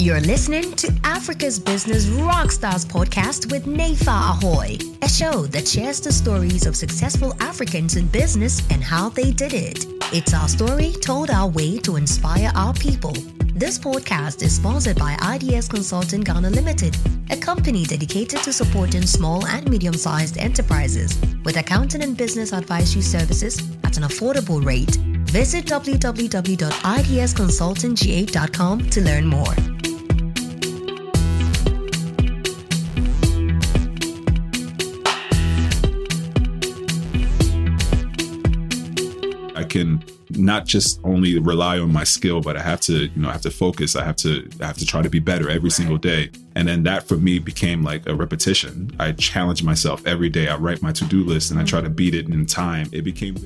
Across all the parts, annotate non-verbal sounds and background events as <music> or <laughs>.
You're listening to Africa's Business Rockstars podcast with Nefa Ahoy, a show that shares the stories of successful Africans in business and how they did it. It's our story told our way to inspire our people. This podcast is sponsored by IDS Consulting Ghana Limited, a company dedicated to supporting small and medium sized enterprises with accounting and business advisory services at an affordable rate. Visit www.idsconsultingga.com to learn more. Can not just only rely on my skill, but I have to, you know, I have to focus. I have to, I have to try to be better every single day. And then that for me became like a repetition. I challenge myself every day. I write my to-do list and I mm-hmm. try to beat it in time. It became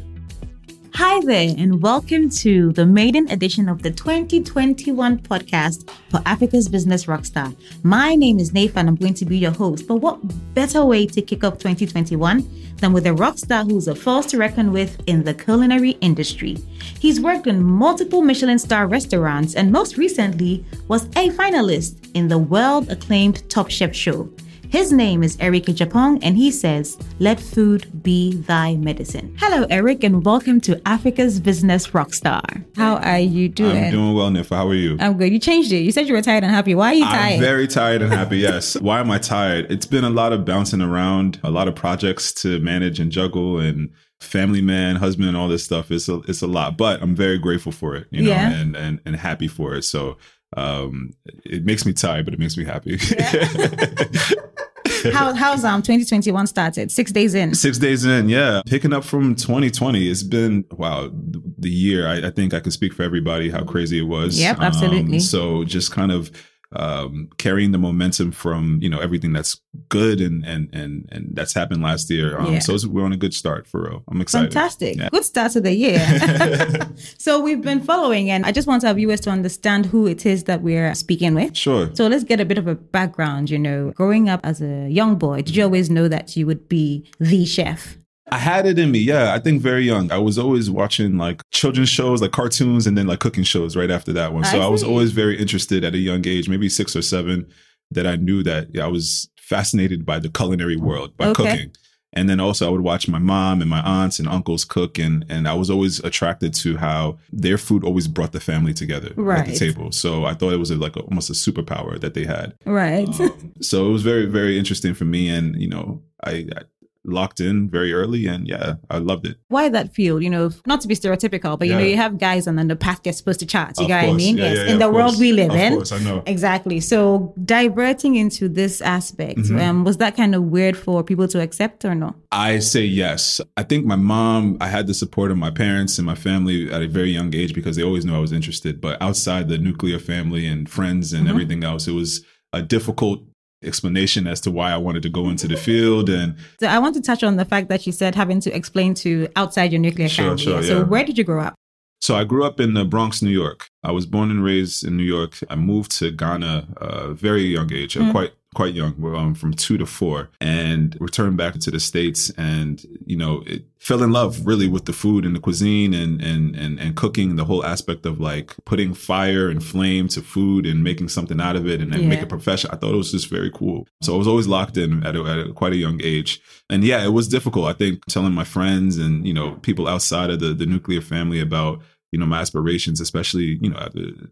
Hi there, and welcome to the maiden edition of the 2021 podcast for Africa's Business Rockstar. My name is Nafa, and I'm going to be your host. But what better way to kick off 2021 than with a rockstar who's a force to reckon with in the culinary industry? He's worked in multiple Michelin star restaurants and most recently was a finalist in the world acclaimed Top Chef show. His name is Eric Adjepong, and he says, Let food be thy medicine. Hello, Eric, and welcome to Africa's Business Rockstar. How are you doing? I'm doing well, Nifa. How are you? I'm good. You changed it. You said you were tired and happy. Why are you tired? I'm very tired and happy. Yes. <laughs> Why am I tired? It's been a lot of bouncing around, a lot of projects to manage and juggle, and family man, husband, and all this stuff. It's a it's a lot, but I'm very grateful for it. You know, Yeah. and and and happy for it. So. Um, it makes me tired, but it makes me happy. <laughs> <laughs> <laughs> How, how's um 2021 started? Six days in. Six days in, yeah. Picking up from 2020, it's been, wow, the year. I, I think I can speak for everybody how crazy it was. Yep, absolutely. Um, so just kind of um, carrying the momentum from, you know, everything that's good and and and and that's happened last year. Um, Yeah. So it's, we're on a good start for real. I'm excited. Fantastic. Yeah. Good start to the year. <laughs> so we've been following, and I just want our viewers to understand who it is that we're speaking with. Sure. So let's get a bit of a background. You know, growing up as a young boy, did you always know that you would be the chef? I had it in me. Yeah, I think very young. I was always watching like children's shows, like cartoons, and then like cooking shows right after that one. So I I, was always very interested at a young age, maybe six or seven, that I knew that yeah, I was fascinated by the culinary world, by Okay. cooking. And then also I would watch my mom and my aunts and uncles cook and and I was always attracted to how their food always brought the family together right. at the table. So I thought it was like a, almost a superpower that they had. Right. Um, so it was very, very interesting for me. And, you know, I locked in very early and yeah, I loved it. Why that field? You know, not to be stereotypical, but you know, you have guys and then the path gets supposed to chart. You Of get what I mean? Yeah, yes. yeah, in the of world we live Of in. course, I know. Exactly. So diverting into this aspect, Mhm. um, was that kind of weird for people to accept or no? I say yes. I think my mom, I had the support of my parents and my family at a very young age because they always knew I was interested. But outside the nuclear family and friends and Mhm. everything else, it was a difficult explanation as to why I wanted to go into the field. And So I want to touch on the fact that you said having to explain to outside your nuclear Sure, family. sure, so yeah. where did you grow up? So I grew up in the Bronx, New York. I was born and raised in New York. I moved to Ghana uh, very young age, Mm. quite quite young, um, from two to four, and returned back to the states. And you know, it fell in love really with the food and the cuisine and and and and cooking. The whole aspect of like putting fire and flame to food and making something out of it and, and make a profession. I thought it was just very cool. So I was always locked in at, a, at a, quite a young age. And yeah, it was difficult. I think telling my friends and you know people outside of the the nuclear family about you know my aspirations, especially you know at the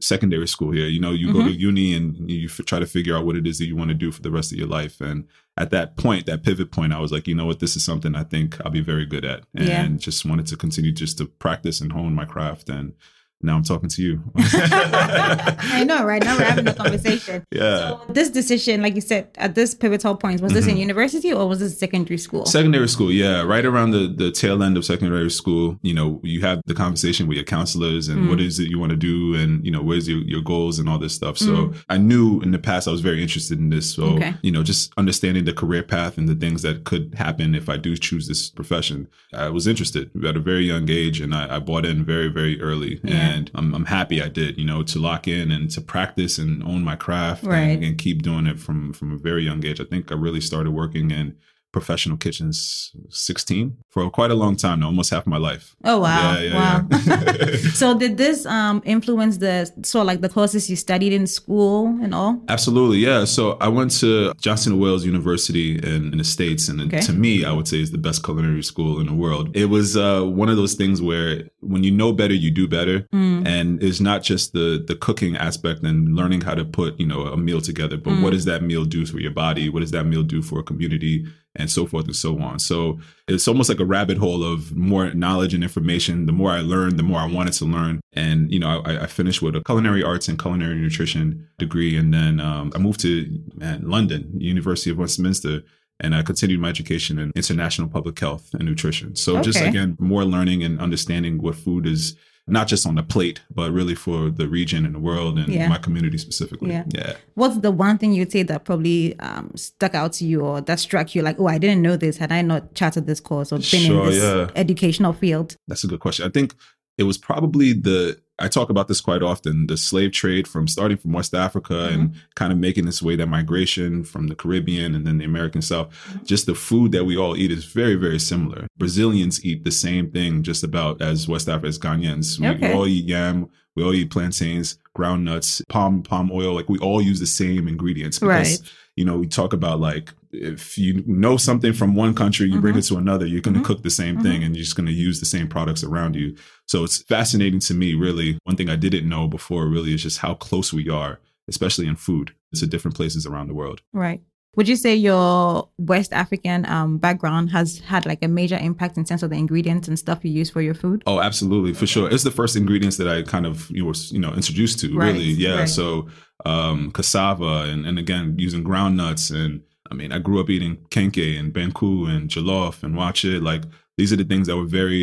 secondary school here. You know, you go to mm-hmm. uni and you f- try to figure out what it is that you want to do for the rest of your life. And at that point, that pivot point, I was like, you know what, this is something I think I'll be very good at, and Yeah. just wanted to continue just to practice and hone my craft. And now I'm talking to you. <laughs> I know, right? Now we're having a conversation. <laughs> yeah. So this decision, like you said, at this pivotal point, was this in university or was this secondary school? Secondary school, yeah, right around the the tail end of secondary school, you know, you have the conversation with your counselors and Mm. what is it you want to do, and you know, where's your, your goals and all this stuff. So I knew in the past I was very interested in this. So Mm. Okay. you know, just understanding the career path and the things that could happen if I do choose this profession, I was interested at a very young age, and I, I bought in very very early, Yeah. and I'm I'm happy I did. You know, to lock in and to practice and own my craft, Right. and, and keep doing it from from a very young age. I think I really started working in professional kitchens 16 for quite a long time now, almost half my life. Oh wow! Yeah, yeah, wow. yeah. <laughs> <laughs> so did this um influence the so like the courses you studied in school and all? Absolutely, yeah. So I went to Johnson Wales University in, in the States, and Okay. to me, I would say is the best culinary school in the world. It was uh, one of those things where when you know better, you do better, Mm. and it's not just the the cooking aspect and learning how to put you know a meal together, but what does that meal do for your body? What does that meal do for a community? And so forth and so on. So it's almost like a rabbit hole of more knowledge and information. The more I learned, the more I wanted to learn. And you know, I, I finished with a culinary arts and culinary nutrition degree, and then um, I moved to man, London, University of Westminster, and I continued my education in international public health and nutrition. So just again, more learning and understanding what food is not just on the plate, but really for the region and the world and Yeah. my community specifically. Yeah. yeah. What's the one thing you'd say that probably um, stuck out to you or that struck you like, oh, I didn't know this had I not charted this course or been Sure, in this yeah. educational field? That's a good question. I think it was probably the I talk about this quite often, the slave trade from starting from West Africa mm-hmm. and kind of making its way that migration from the Caribbean and then the American South. Mm-hmm. Just the food that we all eat is very, very similar. Brazilians eat the same thing just about as West Africa as Ghanaians. We, Okay. we all eat yam, we all eat plantains, ground nuts, palm palm oil. Like we all use the same ingredients because Right. you know, we talk about like if you know something from one country, you bring Mhm. it to another, you're going to Mhm. cook the same Mhm. thing and you're just going to use the same products around you. So it's fascinating to me, really. One thing I didn't know before really is just how close we are, especially in food to different places around the world. Right. Would you say your West African um, background has had like a major impact in terms of the ingredients and stuff you use for your food? Oh, absolutely, for sure. It's the first ingredients that I kind of you know, was you know introduced to. Right, Really, yeah. right. So um, cassava and and again using ground nuts and I mean I grew up eating kenkey and banku and jollof and waakye. Like these are the things that were very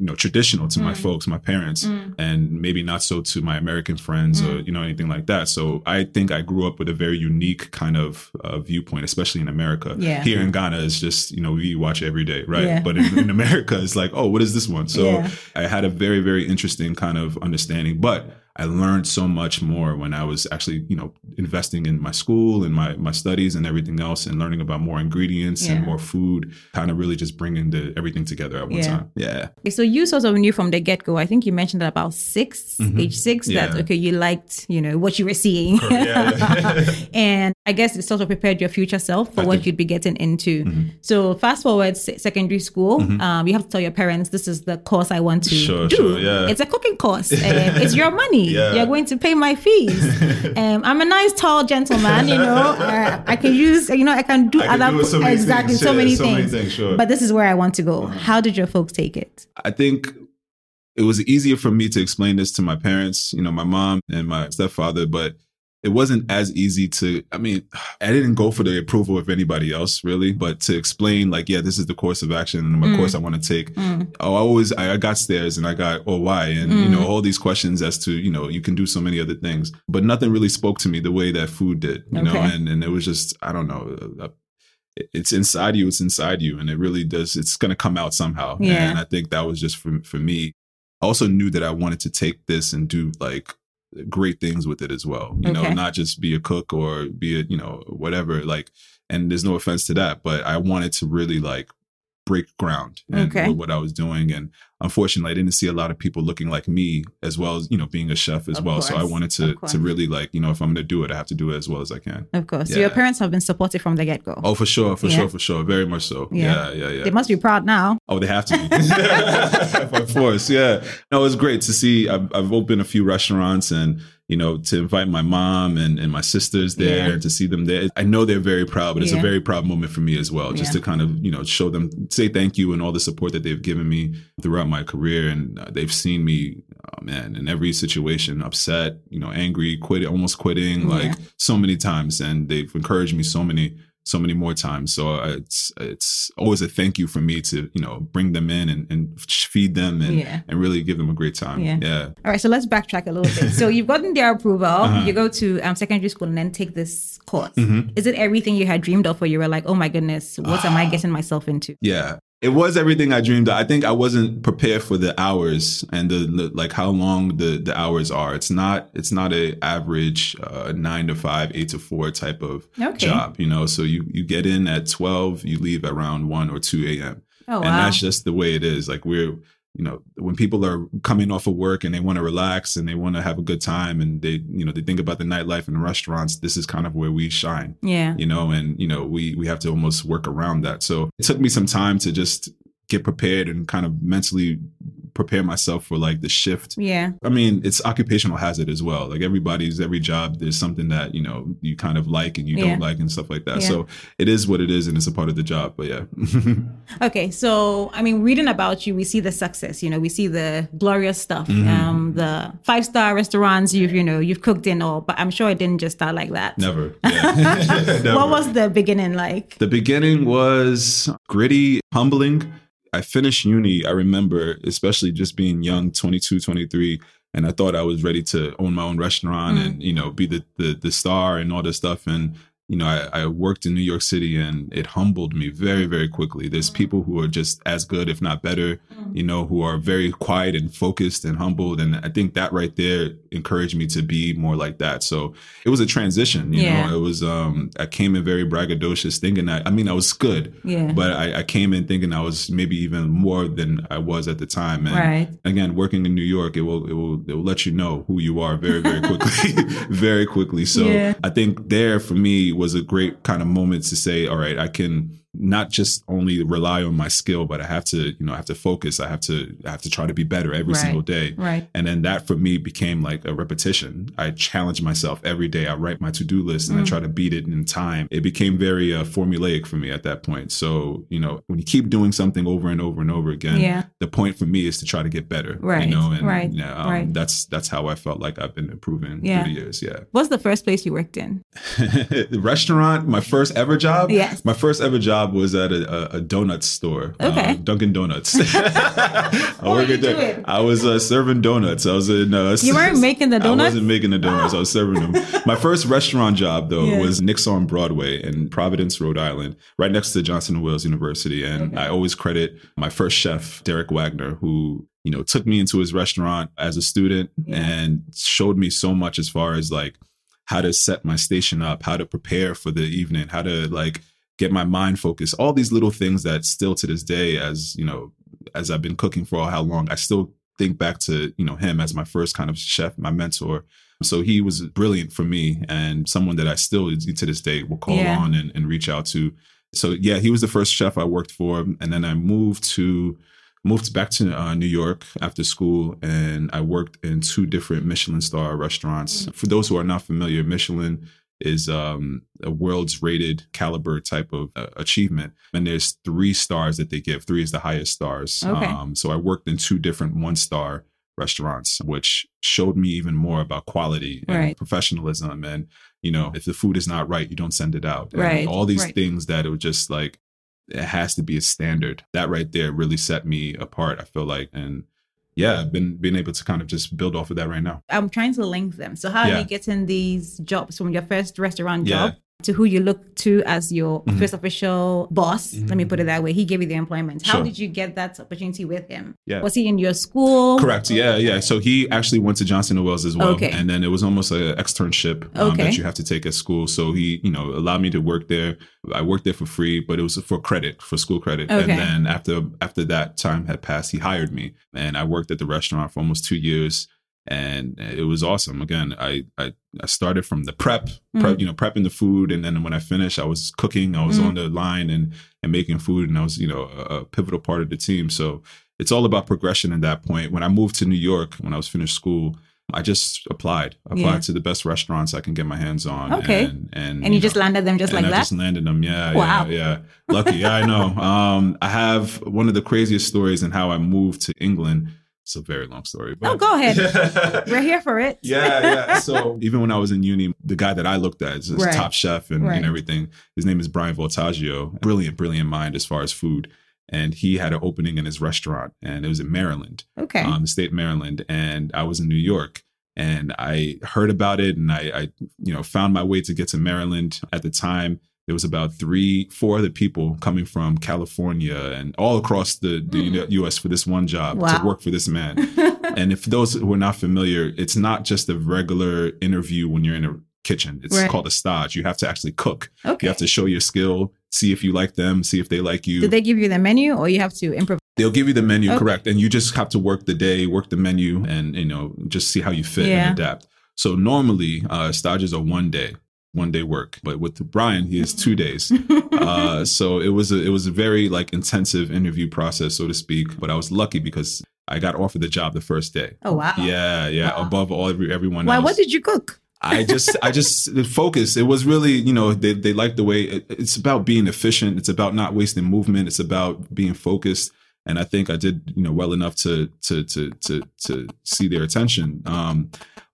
you know traditional to my Mm. folks, my parents, Mm. and maybe not so to my American friends or you know anything like that. So I think I grew up with a very unique kind of uh, viewpoint, especially in America. Yeah. Here in Ghana, it's just you know we watch every day, right? Yeah. But in, in America, it's like oh, what is this one? So <laughs> Yeah. I had a very, very interesting kind of understanding, but I learned so much more when I was actually, you know, investing in my school and my my studies and everything else, and learning about more ingredients Yeah. and more food. Kind of really just bringing the everything together at one Yeah. time. Yeah, Okay, So you sort of knew from the get go. I think you mentioned that about 6 age six, that Mm-hmm. Okay, you liked you know what you were seeing, Yeah. <laughs> and I guess it sort of prepared your future self for I what think- you'd be getting into. Mm-hmm. So fast forward secondary school, um, you have to tell your parents this is the course I want to Sure, do. sure, yeah. It's a cooking course. Um, it's your money. Yeah. You're going to pay my fees. <laughs> um, I'm a nice tall gentleman. You know, <laughs> uh, I can use. You know, I can do I other do so many exactly things, so many so many things. things, sure. But this is where I want to go. How did your folks take it? I think it was easier for me to explain this to my parents, you know, my mom and my stepfather, but it wasn't as easy to i mean i didn't go for the approval of anybody else really but to explain like yeah this is the course of action and my Mm. course i want to take Mm. oh, I always I got stairs and I got oh why and you know all these questions as to you know you can do so many other things, but nothing really spoke to me the way that food did, you know, and and it was just I don't know. uh, it- It's inside you. It's inside you, and it really does. It's gonna come out somehow. Yeah. And I think that was just for for me. I also knew that I wanted to take this and do like great things with it as well. You Okay. know, not just be a cook or be a you know whatever. Like, and there's no offense to that, but I wanted to really like break ground and Okay. what I was doing. And unfortunately, I didn't see a lot of people looking like me as well as, you know, being a chef as Of well. So I wanted to, to really like, you know, if I'm going to do it, I have to do it as well as I can. Of course. So your parents have been supportive from the get go. Oh, for sure. For Yeah. sure. For sure. Very much so. Yeah. Yeah. Yeah. Yeah. They must be proud now. Oh, they have to be. <laughs> <laughs> of course, yeah. No, it's great to see. I've, I've opened a few restaurants and, you know, to invite my mom and, and my sisters there Yeah. and to see them there. I know they're very proud, but it's Yeah. a very proud moment for me as well, just Yeah. to kind of, you know, show them, say thank you and all the support that they've given me throughout my career. And uh, they've seen me, oh man, in every situation, upset, you know, angry, quit, almost quitting, like so many times. And they've encouraged me so many so many more times. So uh, it's it's always a thank you for me to you know bring them in and, and feed them and Yeah. and really give them a great time. Yeah. Yeah. All right, so let's backtrack a little bit. So you've gotten their approval. Uh-huh. You go to um, secondary school and then take this course. Mhm. Is it everything you had dreamed of, or you were like, "Oh my goodness, what am I getting myself into?" Yeah. It was everything I dreamed of. I think I wasn't prepared for the hours and the, the like how long the the hours are. It's not it's not a average uh, nine to five, eight to four type of Okay. job. You know, so you you get in at twelve, you leave around one or two a.m. Oh and wow. that's just the way it is. Like we're you know when people are coming off of work and they want to relax and they want to have a good time and they you know they think about the nightlife and the restaurants. This is kind of where we shine yeah. you know and you know we we have to almost work around that so it took me some time to just get prepared and kind of mentally prepare myself for like the shift Yeah. i mean it's occupational hazard as well like everybody's every job there's something that you know you kind of like and you Yeah. don't like and stuff like that Yeah. so it is what it is and it's a part of the job but yeah <laughs> Okay, so I mean, reading about you, we see the success. You know, we see the glorious stuff, Mm-hmm. um, the five star restaurants you've you know you've cooked in all. But I'm sure it didn't just start like that. never <laughs> yeah <laughs> Never. What was the beginning like? The beginning was gritty, humbling. I finished uni, I remember, especially just being young, 22, 23, and I thought I was ready to own my own restaurant Mm. and, you know, be the, the the star and all this stuff. And, you know, I, I worked in New York City and it humbled me very, very quickly. There's people who are just as good, if not better, you know, who are very quiet and focused and humbled. And I think that right there encouraged me to be more like that. So it was a transition, you Yeah. know, it was, um, I came in very braggadocious thinking that, I mean, I was good, Yeah. but I, I came in thinking I was maybe even more than I was at the time. And Right. again, working in New York, it will, it will, it will let you know who you are very, very quickly, <laughs> very quickly. So Yeah. I think there for me was a great kind of moment to say, all right, I can not just only rely on my skill, but I have to, you know, I have to focus. I have to, I have to try to be better every Right. single day. Right. And then that for me became like a repetition. I challenge myself every day. I write my to do list and I Mm. try to beat it in time. It became very uh, formulaic for me at that point. So, you know, when you keep doing something over and over and over again, Yeah. the point for me is to try to get better. Right, You know, and right, yeah, um, right. that's that's how I felt like I've been improving Yeah. through the years. Yeah. What's the first place you worked in? <laughs> the restaurant, my first ever job. Yes. My first ever job was at a, a, a donut store. Okay. uh, Dunkin' Donuts. <laughs> I worked at there. I was uh, serving donuts. I was in. Uh, You weren't <laughs> making the donuts. I wasn't making the donuts. I was serving them. My first restaurant job though Yeah. was Nick's on Broadway in Providence, Rhode Island, right next to Johnson and Wales University. And I always credit my first chef, Derek Wagner, who you know took me into his restaurant as a student and showed me so much as far as like how to set my station up, how to prepare for the evening, how to like get my mind focused, all these little things that still to this day, as you know, as I've been cooking for all how long, I still think back to, you know, him as my first kind of chef, my mentor. So he was brilliant for me and someone that I still to this day will call Yeah. on and, and reach out to. So yeah, he was the first chef I worked for. And then I moved to moved back to uh, New York after school, and I worked in two different Michelin star restaurants. For those who are not familiar, Michelin is um, a world's rated caliber type of uh, achievement, and there's three stars that they give. Three is the highest stars. Okay. Um, so I worked in two different one star restaurants, which showed me even more about quality and Right. professionalism. And you know, if the food is not right, you don't send it out. And Right, all these right. things that it was just like it has to be a standard. That right there really set me apart. I feel like, and yeah, I've been being able to kind of just build off of that right now. I'm trying to link them. So how are you getting these jobs from your first restaurant Yeah. job to who you look to as your Mhm. first official boss? Let me put it that way. He gave you the employment. How Sure. did you get that opportunity with him? Yeah. Was he in your school? Correct. Yeah, yeah. So he actually went to Johnson and Wales as well, Okay. and then it was almost an externship um, Okay. that you have to take at school. So he, you know, allowed me to work there. I worked there for free, but it was for credit, for school credit. Okay. And then after after that time had passed, he hired me, and I worked at the restaurant for almost two years. And it was awesome. Again, I, I I started from the prep, prep, Mm. you know, prepping the food, and then when I finished, I was cooking. I was Mm. on the line and and making food, and I was, you know, a, a pivotal part of the team. So it's all about progression at that point. When I moved to New York, when I was finished school, I just applied, applied Yeah. to the best restaurants I can get my hands on. Okay. and and, And you just know, landed them just like I that? just landed them. Yeah, Wow. yeah, yeah. <laughs> Lucky, yeah, I know. Um, I have one of the craziest stories in how I moved to England. It's a very long story. But No, go ahead. <laughs> We're here for it. yeah, yeah. So <laughs> even when I was in uni, the guy that I looked at as Right. top chef and, Right. and everything, his name is Brian Voltaggio. Brilliant, brilliant mind as far as food. And he had an opening in his restaurant, and it was in Maryland, Okay. um, the state of Maryland. And I was in New York, and I heard about it, and I, I, you know, found my way to get to Maryland. At the time, It was about three, four other people coming from California and all across the, the U.S. for this one job Wow. to work for this man. <laughs> and if those who are not familiar, it's not just a regular interview when you're in a kitchen. It's Right. called a stage. You have to actually cook. Okay. You have to show your skill, see if you like them, see if they like you. Did they give you the menu or you have to improvise? They'll give you the menu, Okay. correct, and you just have to work the day, work the menu, and you know just see how you fit Yeah. and adapt. So normally, uh, stages are one day, one day work, but with Brian, he is two days. <laughs> uh, so it was a it was a very like intensive interview process, so to speak. But I was lucky because I got offered the job the first day. Oh wow. Yeah, yeah, Wow. above all every, everyone Why? else. What did you cook? I just, I <laughs> just the focus. It was really, you know, they they like the way it, it's about being efficient. It's about not wasting movement. It's about being focused. And I think I did, you know, well enough to to to to to see their attention. Um,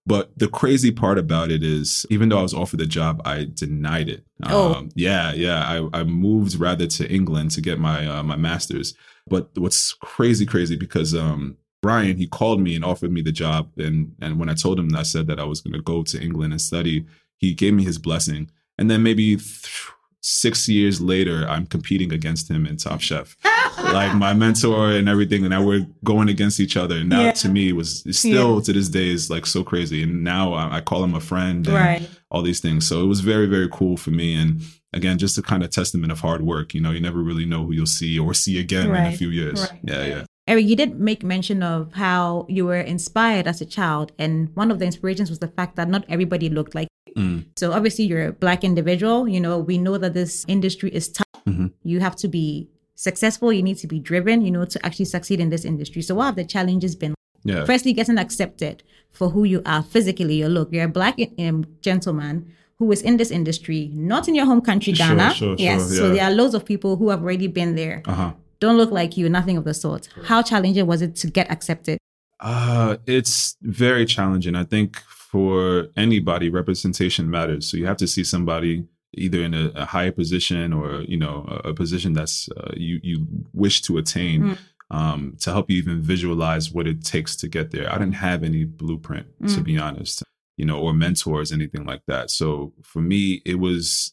but the crazy part about it is, even though I was offered the job, I denied it. Oh. Um, yeah, yeah. I, I moved rather to England to get my uh, my master's. But what's crazy, crazy because um, Brian, he called me and offered me the job. And and when I told him, I said that I was going to go to England and study. He gave me his blessing. And then maybe th- six years later, I'm competing against him in Top Chef, <laughs> like my mentor and everything. And now we're going against each other. And that Yeah. to me was still to this day is like so crazy. And now I, I call him a friend. And Right. all these things. So it was very, very cool for me. And again, just a kind of testament of hard work. You know, you never really know who you'll see or see again in a few years. Right. Yeah, yeah. Eric, you did make mention of how you were inspired as a child, and one of the inspirations was the fact that not everybody looked like. you. Mm. So obviously, you're a black individual. You know, we know that this industry is tough. Mhm. You have to be successful. You need to be driven. You know, to actually succeed in this industry. So, what have the challenges been? Yeah. Firstly, getting accepted for who you are physically. You look. You're a black um, gentleman who is in this industry, not in your home country, Ghana. sure, sure, yes. sure, So there are loads of people who have already been there Uh huh. don't look like you, nothing of the sort. How challenging was it to get accepted? Uh, it's very challenging. I think for anybody, representation matters. So you have to see somebody either in a, a higher position or you know a, a position that's uh, you you wish to attain Mm. um, to help you even visualize what it takes to get there. I didn't have any blueprint to Mm. be honest, you know, or mentors, anything like that. So for me, it was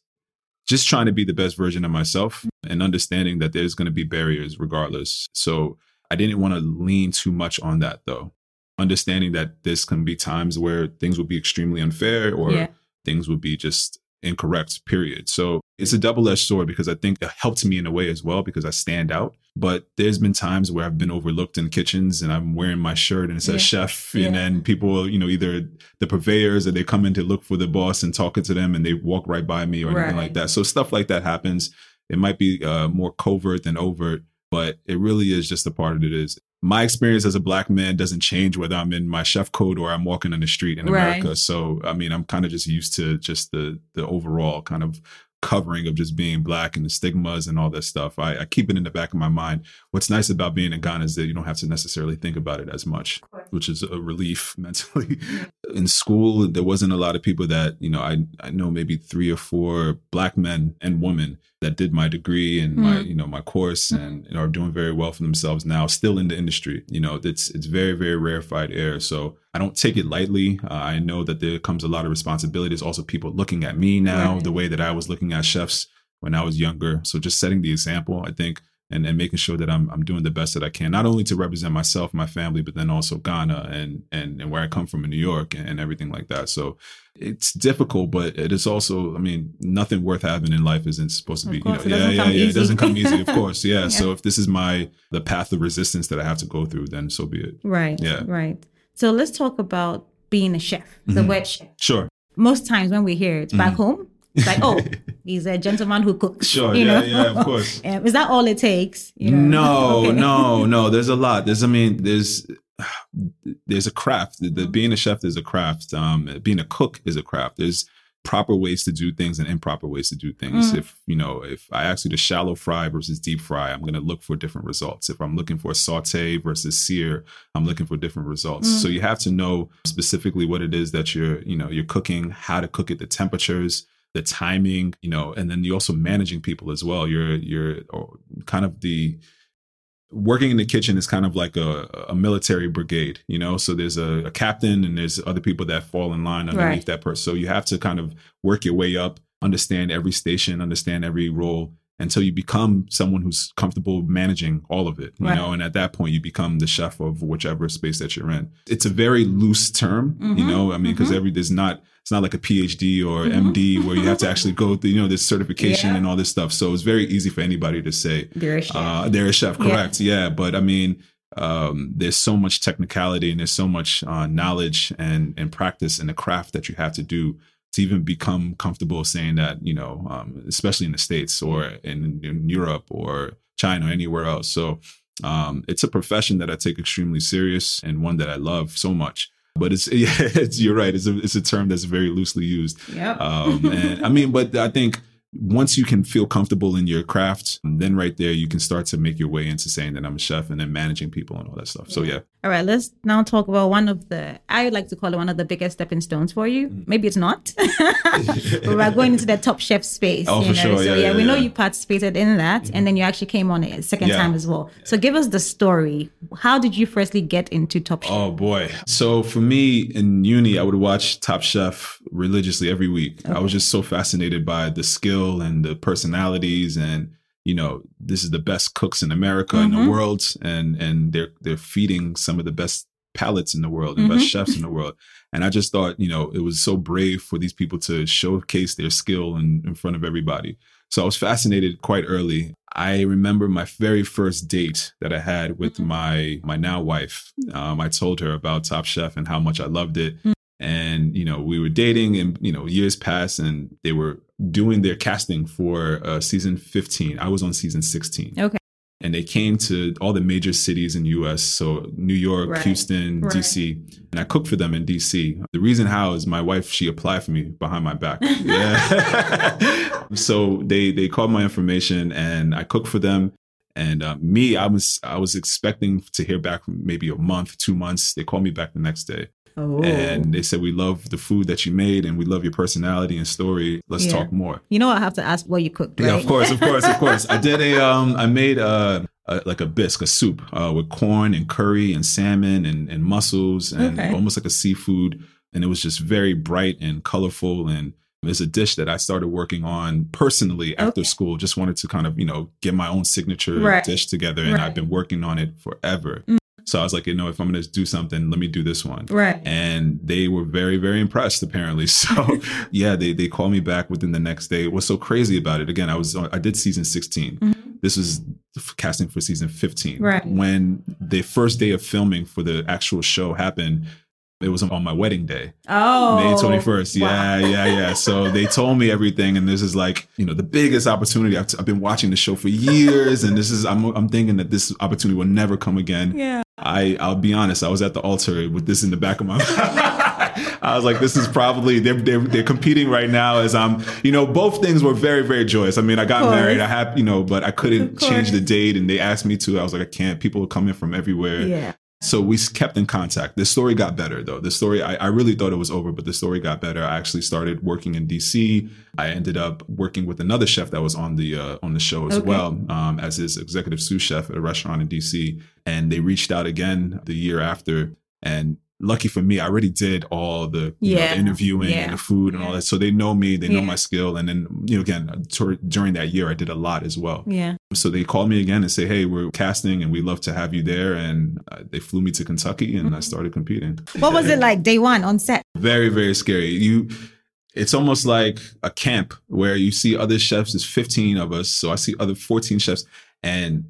just trying to be the best version of myself and understanding that there's going to be barriers regardless. So I didn't want to lean too much on that though. Understanding that this can be times where things will be extremely unfair or Yeah. things will be just incorrect, period. So it's a double edged sword because I think it helped me in a way as well because I stand out. But there's been times where I've been overlooked in kitchens and I'm wearing my shirt and it says Yeah. chef. Yeah. And then people, you know, either the purveyors or they come in to look for the boss and talking to them and they walk right by me or anything like that. So stuff like that happens. It might be uh, more covert than overt, but it really is just a part of it is. My experience as a black man doesn't change whether I'm in my chef coat or I'm walking on the street in Right. America. So I mean, I'm kind of just used to just the the overall kind of covering of just being black and the stigmas and all that stuff. I, I keep it in the back of my mind. What's nice about being in Ghana is that you don't have to necessarily think about it as much, which is a relief <laughs> mentally. In school, there wasn't a lot of people that, you know, I I know maybe three or four black men and women that did my degree and my, Mm. you know, my course and are doing very well for themselves now, still in the industry. You know, it's it's very, very rarefied air. So I don't take it lightly. Uh, I know that there comes a lot of responsibility. There's also people looking at me now Right. the way that I was looking at chefs when I was younger. So just setting the example, I think, and, and making sure that I'm I'm doing the best that I can, not only to represent myself, my family, but then also Ghana and and, and where I come from in New York and, and everything like that. So it's difficult, but it is also, I mean, nothing worth having in life isn't supposed to be, course, you know, yeah, yeah, yeah. It doesn't come easy, of <laughs> course. Yeah. Yeah. So if this is my the path of resistance that I have to go through, then so be it. Right. Yeah. Right. So let's talk about being a chef, the Mhm. word chef. Sure. Most times when we hear it back Mhm. home, it's like, oh, <laughs> he's a gentleman who cooks. Sure. you Yeah, know? yeah, of course. <laughs> Um, is that all it takes? You know? No, <laughs> Okay. no, no. There's a lot. There's, I mean, there's, there's a craft. The, the- being a chef is a craft. Um, being a cook is a craft. There's proper ways to do things and improper ways to do things. Mm. If you know, if I ask you to shallow fry versus deep fry, I'm going to look for different results. If I'm looking for a saute versus sear, I'm looking for different results. Mm. So you have to know specifically what it is that you're, you know, you're cooking, how to cook it, the temperatures the timing, you know, and then you're also managing people as well. You're you're uh, kind of the working in the kitchen is kind of like a, a military brigade, you know. So there's a, a captain and there's other people that fall in line underneath Right. that person. So you have to kind of work your way up understand every station, understand every role until you become someone who's comfortable managing all of it, you Right. know, and at that point you become the chef of whichever space that you're in. It's a very loose term, you Mhm. know, I mean, because Mhm. every there's not it's not like a PhD or Mhm. MD where you have to actually go through, you know, this certification Yeah. and all this stuff. So it's very easy for anybody to say, There is uh, they're a chef, Yeah. correct? Yeah. But I mean, um, there's so much technicality and there's so much uh, knowledge and and practice in the craft that you have to do to even become comfortable saying that, you know, um, especially in the states or in, in Europe or China or anywhere else. So um, it's a profession that I take extremely serious and one that I love so much. But it's <laughs> yeah, it's, you're right. It's a it's a term that's very loosely used. Yeah. Um, and I mean, but I think once you can feel comfortable in your craft, then right there you can start to make your way into saying that I'm a chef and then managing people and all that stuff. So yeah, All right, let's now talk about one of the, I would like to call it one of the biggest stepping stones for you. Mm. Maybe it's not, but <laughs> we're going into the top chef space. Oh, you for know? sure. So, Yeah, yeah, yeah, we know yeah. Mm-hmm. you participated in that, and then you actually came on it a second Yeah. time as well. So, give us the story. How did you firstly get into Top Chef? Oh boy. So for me in uni, I would watch Top Chef religiously every week. I was just so fascinated by the skill and the personalities and you know, this is the best cooks in America in Mhm. the world and and they're they're feeding some of the best palates in the world and best Mhm. chefs in the world. And I just thought, you know, it was so brave for these people to showcase their skill in, in front of everybody. So I was fascinated quite early. I remember my very first date that I had with Mhm. my my now wife. Um, I told her about Top Chef and how much I loved it. Mm. And you know, we were dating, and you know, years passed, and they were doing their casting for uh, season 15. I was on season 16. Okay. And they came to all the major cities in U.S. So New York, Right. Houston, Right. D.C. And I cooked for them in D.C. The reason how is my wife she applied for me behind my back. <laughs> Yeah. <laughs> so they they called my information and I cooked for them. And uh, me, I was I was expecting to hear back from maybe a month, two months. They called me back the next day Oh. and they said we love the food that you made and we love your personality and story. Let's Yeah. talk more. you know, I have to ask what you cooked, right? Yeah, of course, of <laughs> course, of course. I did a um I made uh a, like a bisque, a soup uh, with corn and curry and salmon and, and mussels and Okay. almost like a seafood. And it was just very bright and colorful. And it's a dish that I started working on personally after Okay. school. Just wanted to kind of, you know, get my own signature Right. dish together. And Right. I've been working on it forever. Mm. So I was like, you know, if I'm going to do something, let me do this one Right. and they were very very impressed apparently <laughs> so <laughs> yeah they they called me back within the next day what's so crazy about it again i was i did season 16 Mhm. this was casting for season 15 Right. when the first day of filming for the actual show happened it was on my wedding day Oh. May 21st. wow. Yeah, yeah, yeah. So they told me everything. And this is like, you know, the biggest opportunity. I've, I've been watching the show for years. And this is, I'm, I'm thinking that this opportunity will never come again. Yeah. I, I'll be honest, I was at the altar with this in the back of my <laughs> I was like, this is probably, they're, they're, they're competing right now as I'm, you know, both things were very, very joyous. I mean, I got married, I have you know, but I couldn't change the date and they asked me to. I was like, I can't. People are coming from everywhere. Yeah. So we kept in contact. The story got better though. The story, I, I really thought it was over, but the story got better. I actually started working in DC. I ended up working with another chef that was on the uh, on the show as Okay. well um, as his executive sous chef at a restaurant in DC. And they reached out again the year after. And lucky for me, I already did all the, you know, Yeah. the interviewing Yeah. and the food and all that. So they know me, they know Yeah. my skill. And then you know again during that year, I did a lot as well. Yeah. So they called me again and say, "Hey, we're casting, and we'd love to have you there." And uh, they flew me to Kentucky, and I started competing. What was it like day one on set? Very, very scary. You, it's almost like a camp where you see other chefs. There's 15 of us, so I see other 14 chefs, and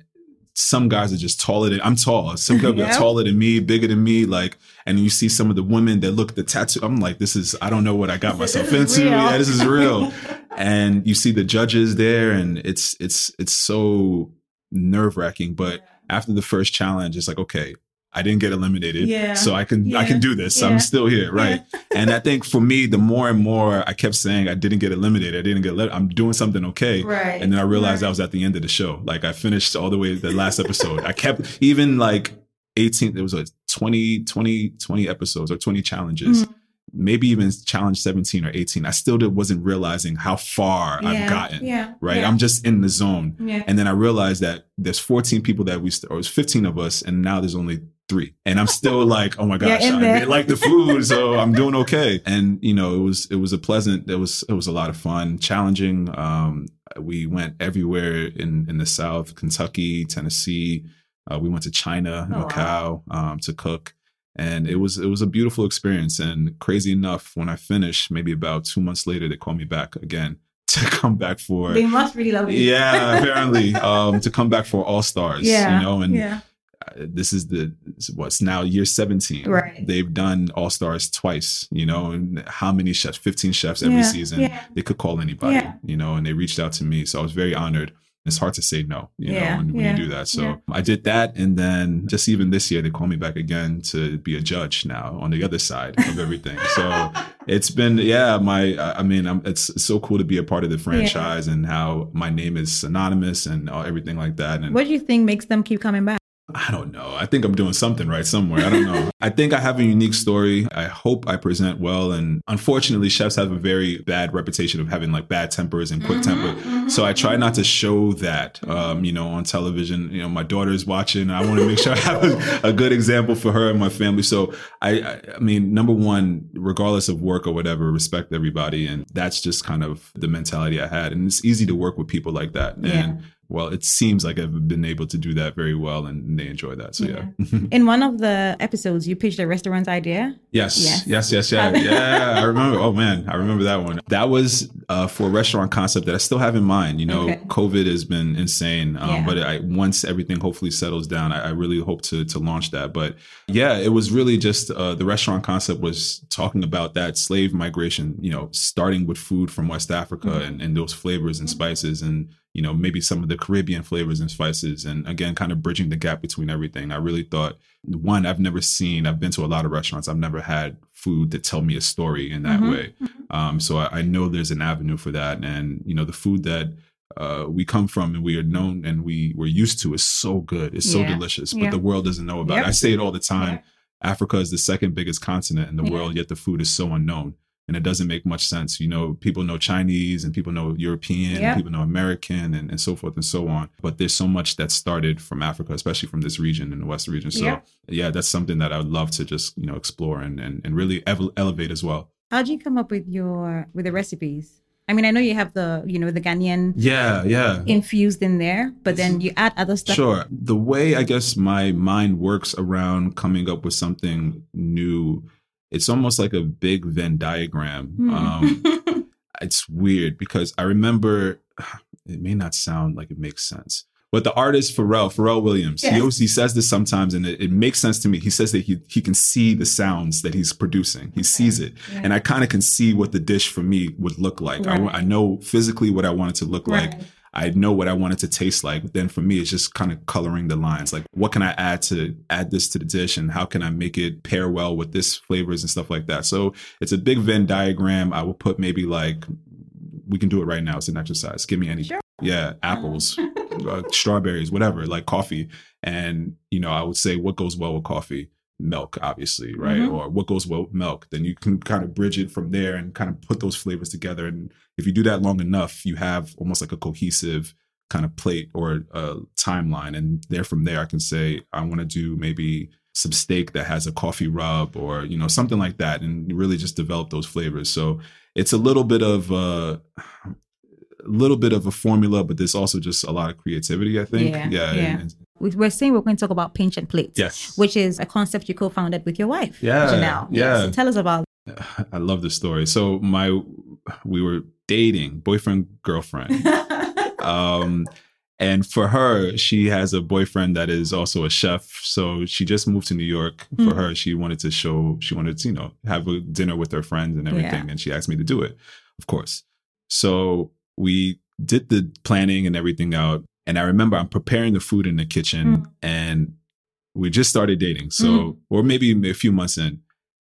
some guys are just taller than I'm tall. Some guys <laughs> Yeah. are taller than me, bigger than me. Like, and you see some of the women that look the tattoo. I'm like, this is I don't know what I got myself into. real. Yeah, this is real. <laughs> and you see the judges there, and it's it's it's so nerve wracking. But after the first challenge, it's like, okay, I didn't get eliminated, Yeah. so I can I can do this. Yeah. I'm still here, right? <laughs> and I think for me, the more and more I kept saying I didn't get eliminated, I didn't get. Let, I'm doing something okay. Right. And then I realized Right. I was at the end of the show. Like I finished all the way to the last episode. I kept even like 18, there was a 20, 20, 20 episodes or 20 challenges. Mhm. Maybe even challenge 17 or 18. I still wasn't realizing how far Yeah. I've gotten. Yeah. Right. Yeah. I'm just in the zone. yeah. And then I realized that there's 14 people that we, st- or it was 15 of us, and now there's only three, and I'm still <laughs> like, oh my gosh, in I like the food, so <laughs> I'm doing okay. And you know, it was it was a pleasant. It was it was a lot of fun, challenging. Um, we went everywhere in in the South, Kentucky, Tennessee. Uh, we went to China, Oh, wow. Macau, um, to cook, and it was it was a beautiful experience. And crazy enough, when I finished, maybe about two months later, they called me back again <laughs> to come back for They must really love you. yeah, <laughs> apparently, um, to come back for All Stars. Yeah. you know, and yeah. uh, this is the what's now year 17 Right. they've done all stars twice you know and how many chefs 15 chefs every Yeah, season yeah. they could call anybody you know and they reached out to me so i was very honored it's hard to say no you Yeah, know when, when yeah, you do that so yeah. i did that and then just even this year they called me back again to be a judge now on the other side of everything so <laughs> it's been yeah my i I mean I'm, it's so cool to be a part of the franchise and how my name is synonymous and uh, everything like that and What do you think makes them keep coming back? I don't know. I think I'm doing something right somewhere. I don't know. <laughs> I think I have a unique story. I hope I present well. And unfortunately, chefs have a very bad reputation of having like bad tempers and quick temper. So I try not to show that, um, you know, on television. You know, my daughter's watching. I want to make sure I have a, a good example for her and my family. So I, I, mean, number one, regardless of work or whatever, respect everybody. And that's just kind of the mentality I had. And it's easy to work with people like that. Yeah. Well, it seems like I've been able to do that very well and they enjoy that. So yeah. In one of the episodes, you pitched a restaurant idea. Yes, Yes. yes, yes, yeah, yeah. I remember. Oh man, I remember that one. That was uh, for a restaurant concept that I still have in mind. You know, Okay. COVID has been insane, um, Yeah. but I, once everything hopefully settles down, I, I really hope to to launch that. But yeah, it was really just uh, the restaurant concept was talking about that slave migration. You know, starting with food from West Africa Mm-hmm. and, and those flavors and spices and you know maybe some of the caribbean flavors and spices and again kind of bridging the gap between everything i really thought one i've never seen i've been to a lot of restaurants i've never had food that tell me a story in that Mhm. way um, so I, I know there's an avenue for that and you know the food that uh, we come from and we are known and we we're used to is so good it's so Yeah. delicious but Yeah. the world doesn't know about Yep. it i say it all the time Yeah. africa is the second biggest continent in the world yet the food is so unknown and it doesn't make much sense. You know, people know Chinese and people know European, and people know American, and, and so forth and so on. But there's so much that started from Africa, especially from this region in the Western region. So Yeah. yeah, that's something that I would love to just you know explore and and, and really ev- elevate as well. How do you come up with your with the recipes? I mean, I know you have the you know the Ghanaian Yeah, yeah. infused in there, but then you add other stuff. Sure. The way I guess my mind works around coming up with something new, it's almost like a big Venn diagram. Hmm. Um, <laughs> it's weird because I remember <sighs> it may not sound like it makes sense. But the artist Pharrell, Pharrell Williams, Yes. he always he says this sometimes, and it, it makes sense to me. He says that he he can see the sounds that he's producing. He sees it, Yeah. and I kind of can see what the dish for me would look like. I, Right. I know physically what I want it to look like. I know what I want it to taste like. Then for me, it's just kind of coloring the lines. Like, what can I add to add this to the dish, and how can I make it pair well with this flavors and stuff like that. So it's a big Venn diagram. I will put maybe like we can do it right now. It's an exercise. Give me any. Sure. Yeah, apples, <laughs> uh, strawberries, whatever, like coffee. And, you know, I would say what goes well with coffee? Milk, obviously, right? Mhm. Or what goes well with milk? Then you can kind of bridge it from there and kind of put those flavors together. And if you do that long enough, you have almost like a cohesive kind of plate or a timeline. And there from there, I can say, I want to do maybe some steak that has a coffee rub or, you know, something like that. And really just develop those flavors. So it's a little bit of uh, a little bit of a formula, but there's also just a lot of creativity, I think. Yeah, Yeah. yeah. and- We're saying we're going to talk about pinch and plate. yes. which is a concept you co-founded with your wife, Yeah, Janelle. yeah. So tell us about. <laughs> I love this story. So my we were dating, boyfriend, girlfriend. <laughs> um and for her she has a boyfriend that is also a chef so she just moved to new york for Mm. her she wanted to show she wanted to you know have a dinner with her friends and everything Yeah. and she asked me to do it of course so we did the planning and everything out and i remember i'm preparing the food in the kitchen Mm. and we just started dating so or maybe a few months in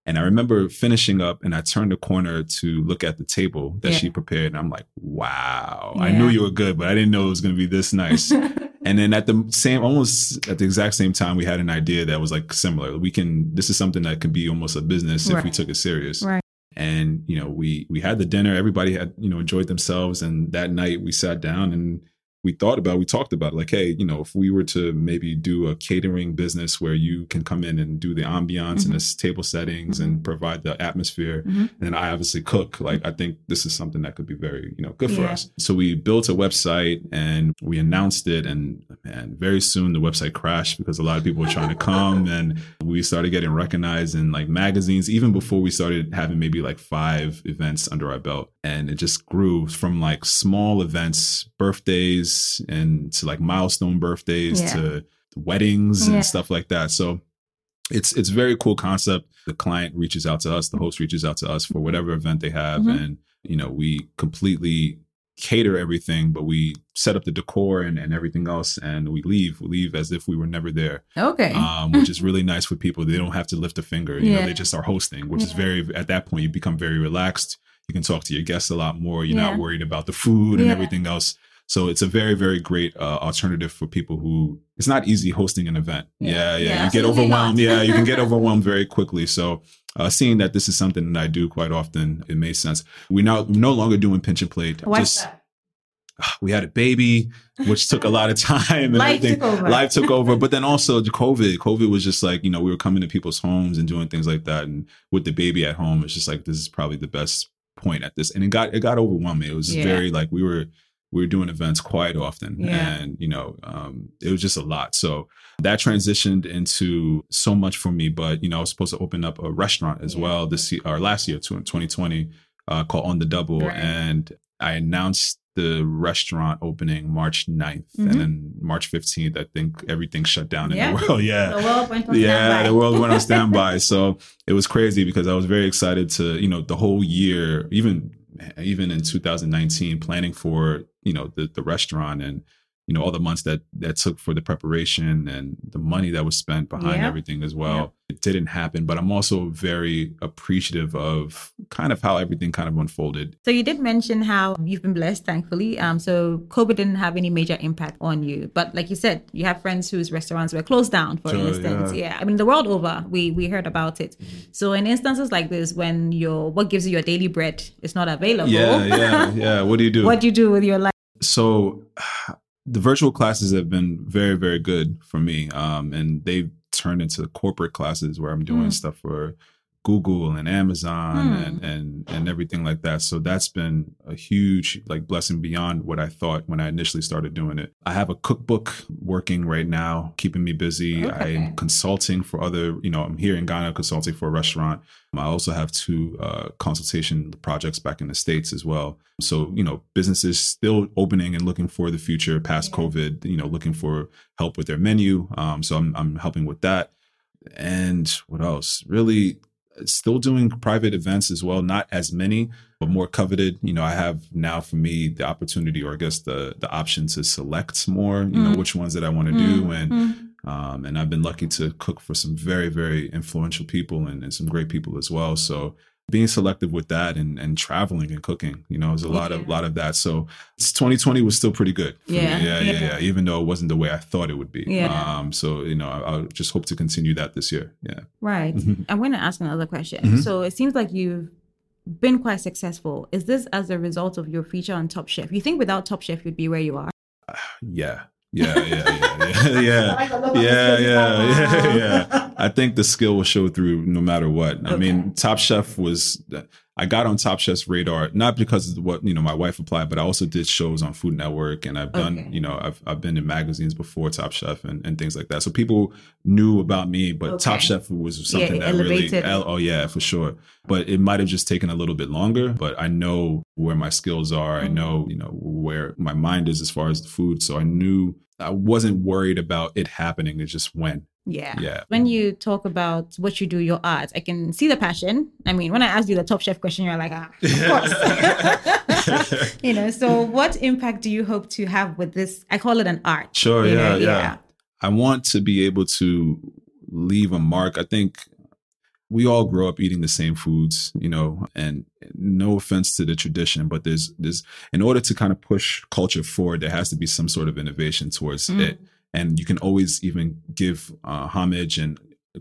and I remember finishing up and I turned the corner to look at the table that Yeah. she prepared. And I'm like, wow, I knew you were good, but I didn't know it was going to be this nice. <laughs> and then at the same, almost at the exact same time, we had an idea that was like similar. We can, this is something that could be almost a business if we took it serious. Right. And, you know, we, we had the dinner, everybody had, you know, enjoyed themselves. And that night we sat down and we thought about, we talked about it, like, hey, you know, if we were to maybe do a catering business where you can come in and do the ambiance and Mhm. the table settings and provide the atmosphere, Mhm. and I obviously cook, like I think this is something that could be very, you know, good for Yeah. us. So we built a website and we announced it, and man, very soon the website crashed because a lot of people were trying to come, <laughs> and we started getting recognized in like magazines even before we started having maybe like five events under our belt, and it just grew from like small events, birthdays, and to like milestone birthdays Yeah. to weddings and stuff like that. So it's it's a very cool concept. The client reaches out to us, the host reaches out to us for whatever event they have, Mhm. and you know we completely cater everything, but we set up the decor and, and everything else, and we leave. We leave as if we were never there, Okay. um, which is really nice for people. They don't have to lift a finger. You know, Yeah. they just are hosting, which is very at that point you become very relaxed. You can talk to your guests a lot more. You're Yeah. not worried about the food and Yeah. everything else. So it's a very, very great uh, alternative for people who it's not easy hosting an event. Yeah. Yeah, yeah. Yeah, you get overwhelmed. yeah, you can get <laughs> overwhelmed very quickly. So uh, seeing that this is something that I do quite often, it made sense. We now no longer doing pinch and plate. Why Just that? <sighs> we had a baby, which took a lot of time and Life everything. took over. Life took over. But then also the COVID. COVID was just like, you know, we were coming to people's homes and doing things like that. And with the baby at home, it's just like this is probably the best point at this. And it got it got overwhelming. It was Yeah. very like we were we were doing events quite often. Yeah. And, you know, um, it was just a lot. So that transitioned into so much for me. But, you know, I was supposed to open up a restaurant as Yeah. well this year or last year, too, 2020, uh, called On the Double. Right. And I announced the restaurant opening March 9th. Mhm. And then March 15th, I think everything shut down Yeah. in the <laughs> world. Yeah. The world went on Yeah, standby. the world went on <laughs> standby. so it was crazy because I was very excited to, you know, the whole year, even even in 2019, planning for, you know, the the restaurant and you know all the months that that took for the preparation and the money that was spent behind Yeah. everything as well. It didn't happen, but I'm also very appreciative of kind of how everything kind of unfolded. So you did mention how you've been blessed, thankfully. Um, so COVID didn't have any major impact on you, but like you said, you have friends whose restaurants were closed down, for instance. yeah. Yeah. I mean, the world over, we we heard about it. So in instances like this, when your what gives you your daily bread is not available, Yeah, yeah, yeah. What do you do? <laughs> what do you do with your life? so the virtual classes have been very very good for me um and they've turned into corporate classes where i'm doing Mm. stuff for google and amazon Hmm. and and and everything like that so that's been a huge like blessing beyond what i thought when i initially started doing it i have a cookbook working right now keeping me busy Okay. i'm consulting for other you know i'm here in ghana consulting for a restaurant I also have two uh, consultation projects back in the States as well. So, you know, businesses still opening and looking for the future past Yeah. COVID, you know, looking for help with their menu. Um, so I'm, I'm helping with that. And what else? Really still doing private events as well, not as many, but more coveted. You know, I have now for me the opportunity or I guess the the option to select more, you know, Mm. which ones that I want to do. Mm, And mm. um, and I've been lucky to cook for some very, very influential people and, and some great people as well. So being selective with that and, and traveling and cooking, you know, there's a lot of Yeah. lot of that. So 2020 was still pretty good. for me. Yeah, yeah, yeah, yeah. yeah. Even though it wasn't the way I thought it would be. Yeah. Um, so you know, I, I just hope to continue that this year. Yeah. Right. I'm going to ask another question. Mhm. So it seems like you've been quite successful. Is this as a result of your feature on Top Chef? You think without Top Chef you'd be where you are? <sighs> Yeah. Yeah. Yeah. Yeah. Yeah. <laughs> <laughs> <laughs> yeah. yeah, yeah, yeah, yeah. I think the skill will show through no matter what. I mean, Top Chef was. I got on Top Chef's radar not because of what you know my wife applied, but I also did shows on Food Network, and I've done Okay. you know I've I've been in magazines before Top Chef and, and things like that. So people knew about me, but Okay. Top Chef was something it that really elevated. el- oh yeah for sure. But it might have just taken a little bit longer. But I know where my skills are. I Mhm. know you know where my mind is as far as the food. So I knew I wasn't worried about it happening. It just went. Yeah. Yeah. When you talk about what you do, your art, I can see the passion. I mean, when I asked you the Top Chef question, you're like, ah, of <laughs> course. <laughs> you know, so what impact do you hope to have with this? I call it an art. Sure, yeah, know? yeah. I want to be able to leave a mark. I think we all grow up eating the same foods, you know, and no offense to the tradition, but there's there's in order to kind of push culture forward, there has to be some sort of innovation towards Mm. it. And you can always even give uh, homage and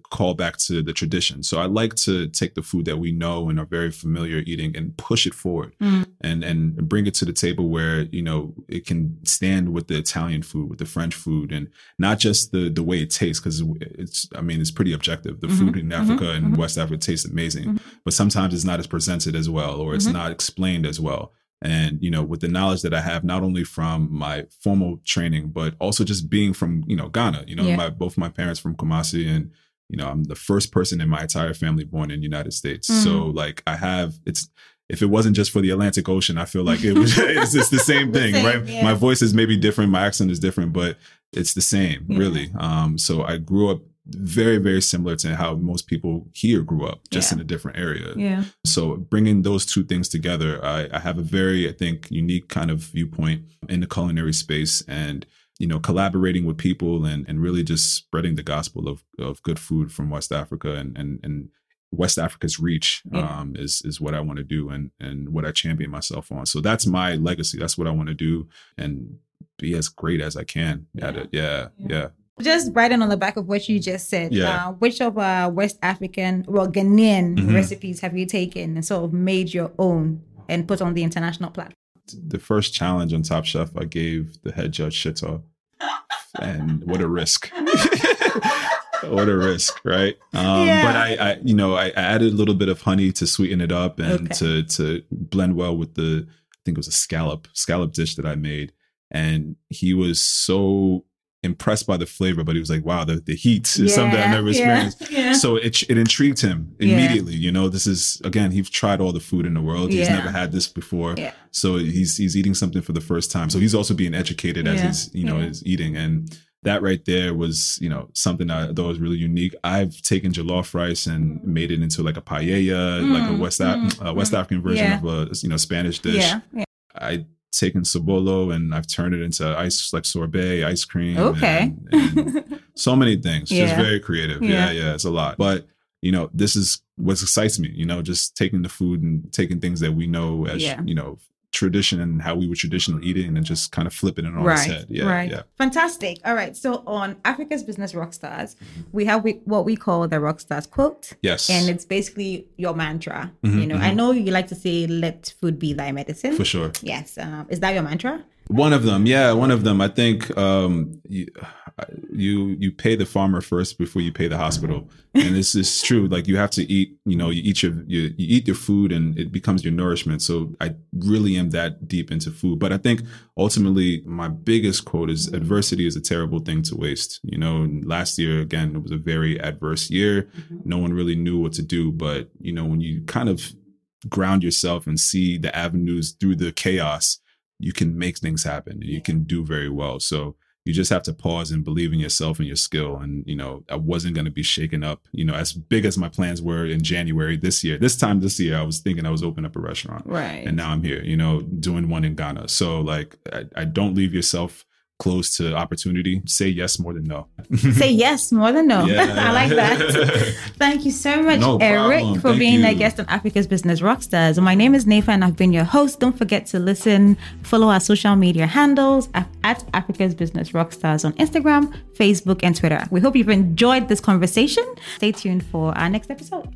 call back to the tradition. So I like to take the food that we know and are very familiar eating and push it forward Mm. and and bring it to the table where you know it can stand with the Italian food, with the French food, and not just the the way it tastes because it's I mean it's pretty objective. The food mm-hmm. in mm-hmm. Africa and mm-hmm. West Africa tastes amazing, but sometimes it's not as presented as well or it's not explained as well. And you know, with the knowledge that I have, not only from my formal training, but also just being from you know Ghana. You know, Yeah. my both my parents from Kumasi, and you know, I'm the first person in my entire family born in the United States. So like, I have it's. If it wasn't just for the Atlantic Ocean, I feel like it was <laughs> it's, it's the same <laughs> thing, same, right? yeah. My voice is maybe different, my accent is different, but it's the same, Yeah. really. Um, so I grew up very, very similar to how most people here grew up, just Yeah. in a different area. Yeah. So bringing those two things together, I, I have a very, I think, unique kind of viewpoint in the culinary space, and you know, collaborating with people and and really just spreading the gospel of of good food from West Africa and and and West Africa's reach Yeah. um, is is what I want to do and and what I champion myself on. So that's my legacy. That's what I want to do and be as great as I can at it. Yeah, Yeah. yeah. Just writing on the back of what you just said, Yeah. uh, which of uh, West African, well, Ghanaian Mhm. recipes have you taken and sort of made your own and put on the international platform? the first challenge on Top Chef, I gave the head judge Shito, and what a risk! <laughs> what a risk, right? Um, Yeah. But I, I, you know, I added a little bit of honey to sweeten it up and Okay. to to blend well with the. I think it was a scallop scallop dish that I made, and he was so impressed by the flavor, but he was like, "Wow, the, the heat is something I've never experienced." <laughs> Yeah. So it it intrigued him Yeah. immediately. You know, this is again, he's tried all the food in the world. He's Yeah. never had this before. Yeah. So he's he's eating something for the first time. So he's also being educated as Yeah. he's you know Yeah. is eating, and that right there was you know something I thought was really unique. I've taken jollof rice and made it into like a paella, like a Mm, West Af- mm, uh, West mm. African version Yeah. of a you know Spanish dish. Yeah. yeah. I taken sobolo and I've turned it into ice like sorbet ice cream. Okay. and- and <laughs> so many things. Just Yeah. very creative. Yeah. Yeah. yeah, it's a lot. But you know, this is what excites me. You know, just taking the food and taking things that we know as Yeah. you know tradition and how we would traditionally eat it, and then just kind of flipping it on its head. Yeah, right. yeah. Fantastic. All right. So on Africa's Business Rockstars, Mm-hmm. we have we, what we call the Rockstars quote. Yes, And it's basically your mantra. Mhm, you know, I mhm. know you like to say, let food be thy medicine. for sure. Yes. Um, is that your mantra? One of them, yeah, one of them. I think um, you, you you pay the farmer first before you pay the hospital, and this is true. Like you have to eat, you know, you eat your you, you eat your food, and it becomes your nourishment. So I really am that deep into food. But I think ultimately, my biggest quote is: "Adversity is a terrible thing to waste." You know, last year again, it was a very adverse year. No one really knew what to do, but you know, when you kind of ground yourself and see the avenues through the chaos you can make things happen and you can do very well. So you just have to pause and believe in yourself and your skill. And, you know, I wasn't going to be shaken up, you know, as big as my plans were in January this year. This time this year, I was thinking I was opening up a restaurant. Right. And now I'm here, you know, doing one in Ghana. So, like, I, I don't leave yourself close to opportunity. Say yes more than no. Say yes more than no. <laughs> Yeah. <laughs> I like that. <laughs> Thank you so much, No Eric, problem. for Thank being a guest on Africa's Business Rockstars. My name is Nefa and I've been your host. Don't forget to listen, follow our social media handles at Africa's Business Rockstars on Instagram, Facebook, and Twitter. We hope you've enjoyed this conversation. Stay tuned for our next episode.